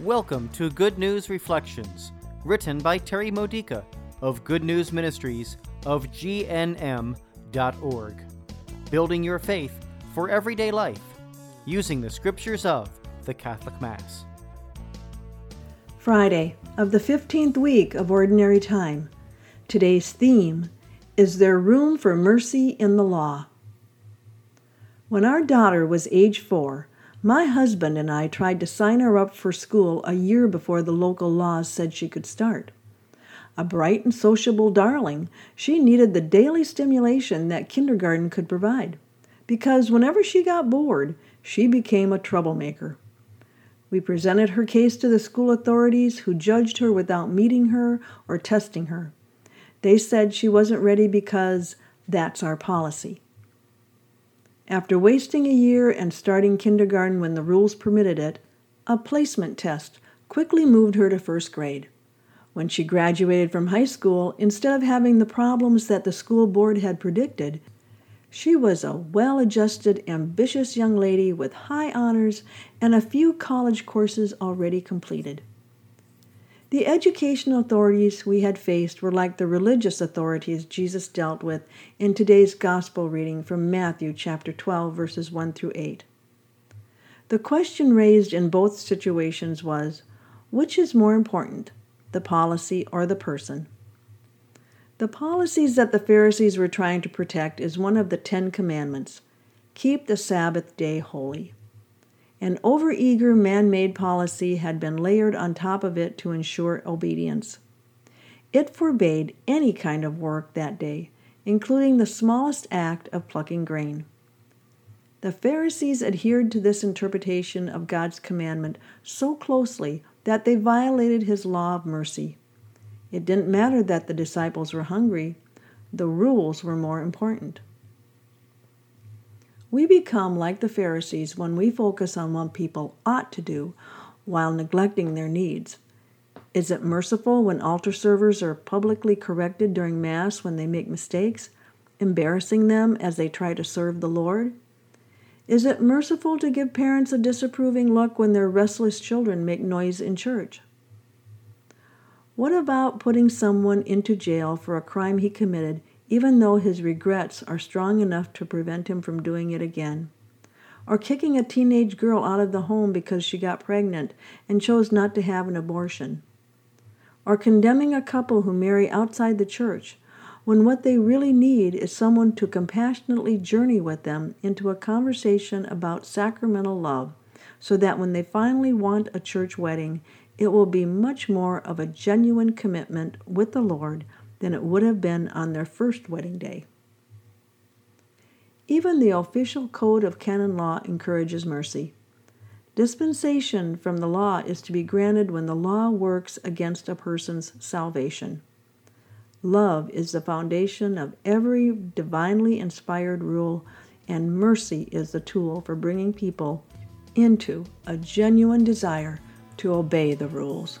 Welcome to Good News Reflections, written by Terry Modica of Good News Ministries of GNM.org. Building your faith for everyday life using the scriptures of the Catholic Mass. Friday of the 15th week of Ordinary Time. Today's theme is There Room for Mercy in the Law? When our daughter was age four, my husband and I tried to sign her up for school a year before the local laws said she could start. A bright and sociable darling, she needed the daily stimulation that kindergarten could provide, because whenever she got bored, she became a troublemaker. We presented her case to the school authorities, who judged her without meeting her or testing her. They said she wasn't ready because that's our policy. After wasting a year and starting kindergarten when the rules permitted it, a placement test quickly moved her to first grade. When she graduated from high school, instead of having the problems that the school board had predicted, she was a well adjusted, ambitious young lady with high honors and a few college courses already completed. The educational authorities we had faced were like the religious authorities Jesus dealt with in today's gospel reading from Matthew chapter 12 verses 1 through 8. The question raised in both situations was, which is more important, the policy or the person? The policies that the Pharisees were trying to protect is one of the 10 commandments. Keep the Sabbath day holy. An overeager man made policy had been layered on top of it to ensure obedience. It forbade any kind of work that day, including the smallest act of plucking grain. The Pharisees adhered to this interpretation of God's commandment so closely that they violated his law of mercy. It didn't matter that the disciples were hungry, the rules were more important. We become like the Pharisees when we focus on what people ought to do while neglecting their needs. Is it merciful when altar servers are publicly corrected during Mass when they make mistakes, embarrassing them as they try to serve the Lord? Is it merciful to give parents a disapproving look when their restless children make noise in church? What about putting someone into jail for a crime he committed even though his regrets are strong enough to prevent him from doing it again. Or kicking a teenage girl out of the home because she got pregnant and chose not to have an abortion. Or condemning a couple who marry outside the church when what they really need is someone to compassionately journey with them into a conversation about sacramental love so that when they finally want a church wedding, it will be much more of a genuine commitment with the Lord than it would have been on their first wedding day. Even the official code of canon law encourages mercy. Dispensation from the law is to be granted when the law works against a person's salvation. Love is the foundation of every divinely inspired rule, and mercy is the tool for bringing people into a genuine desire to obey the rules.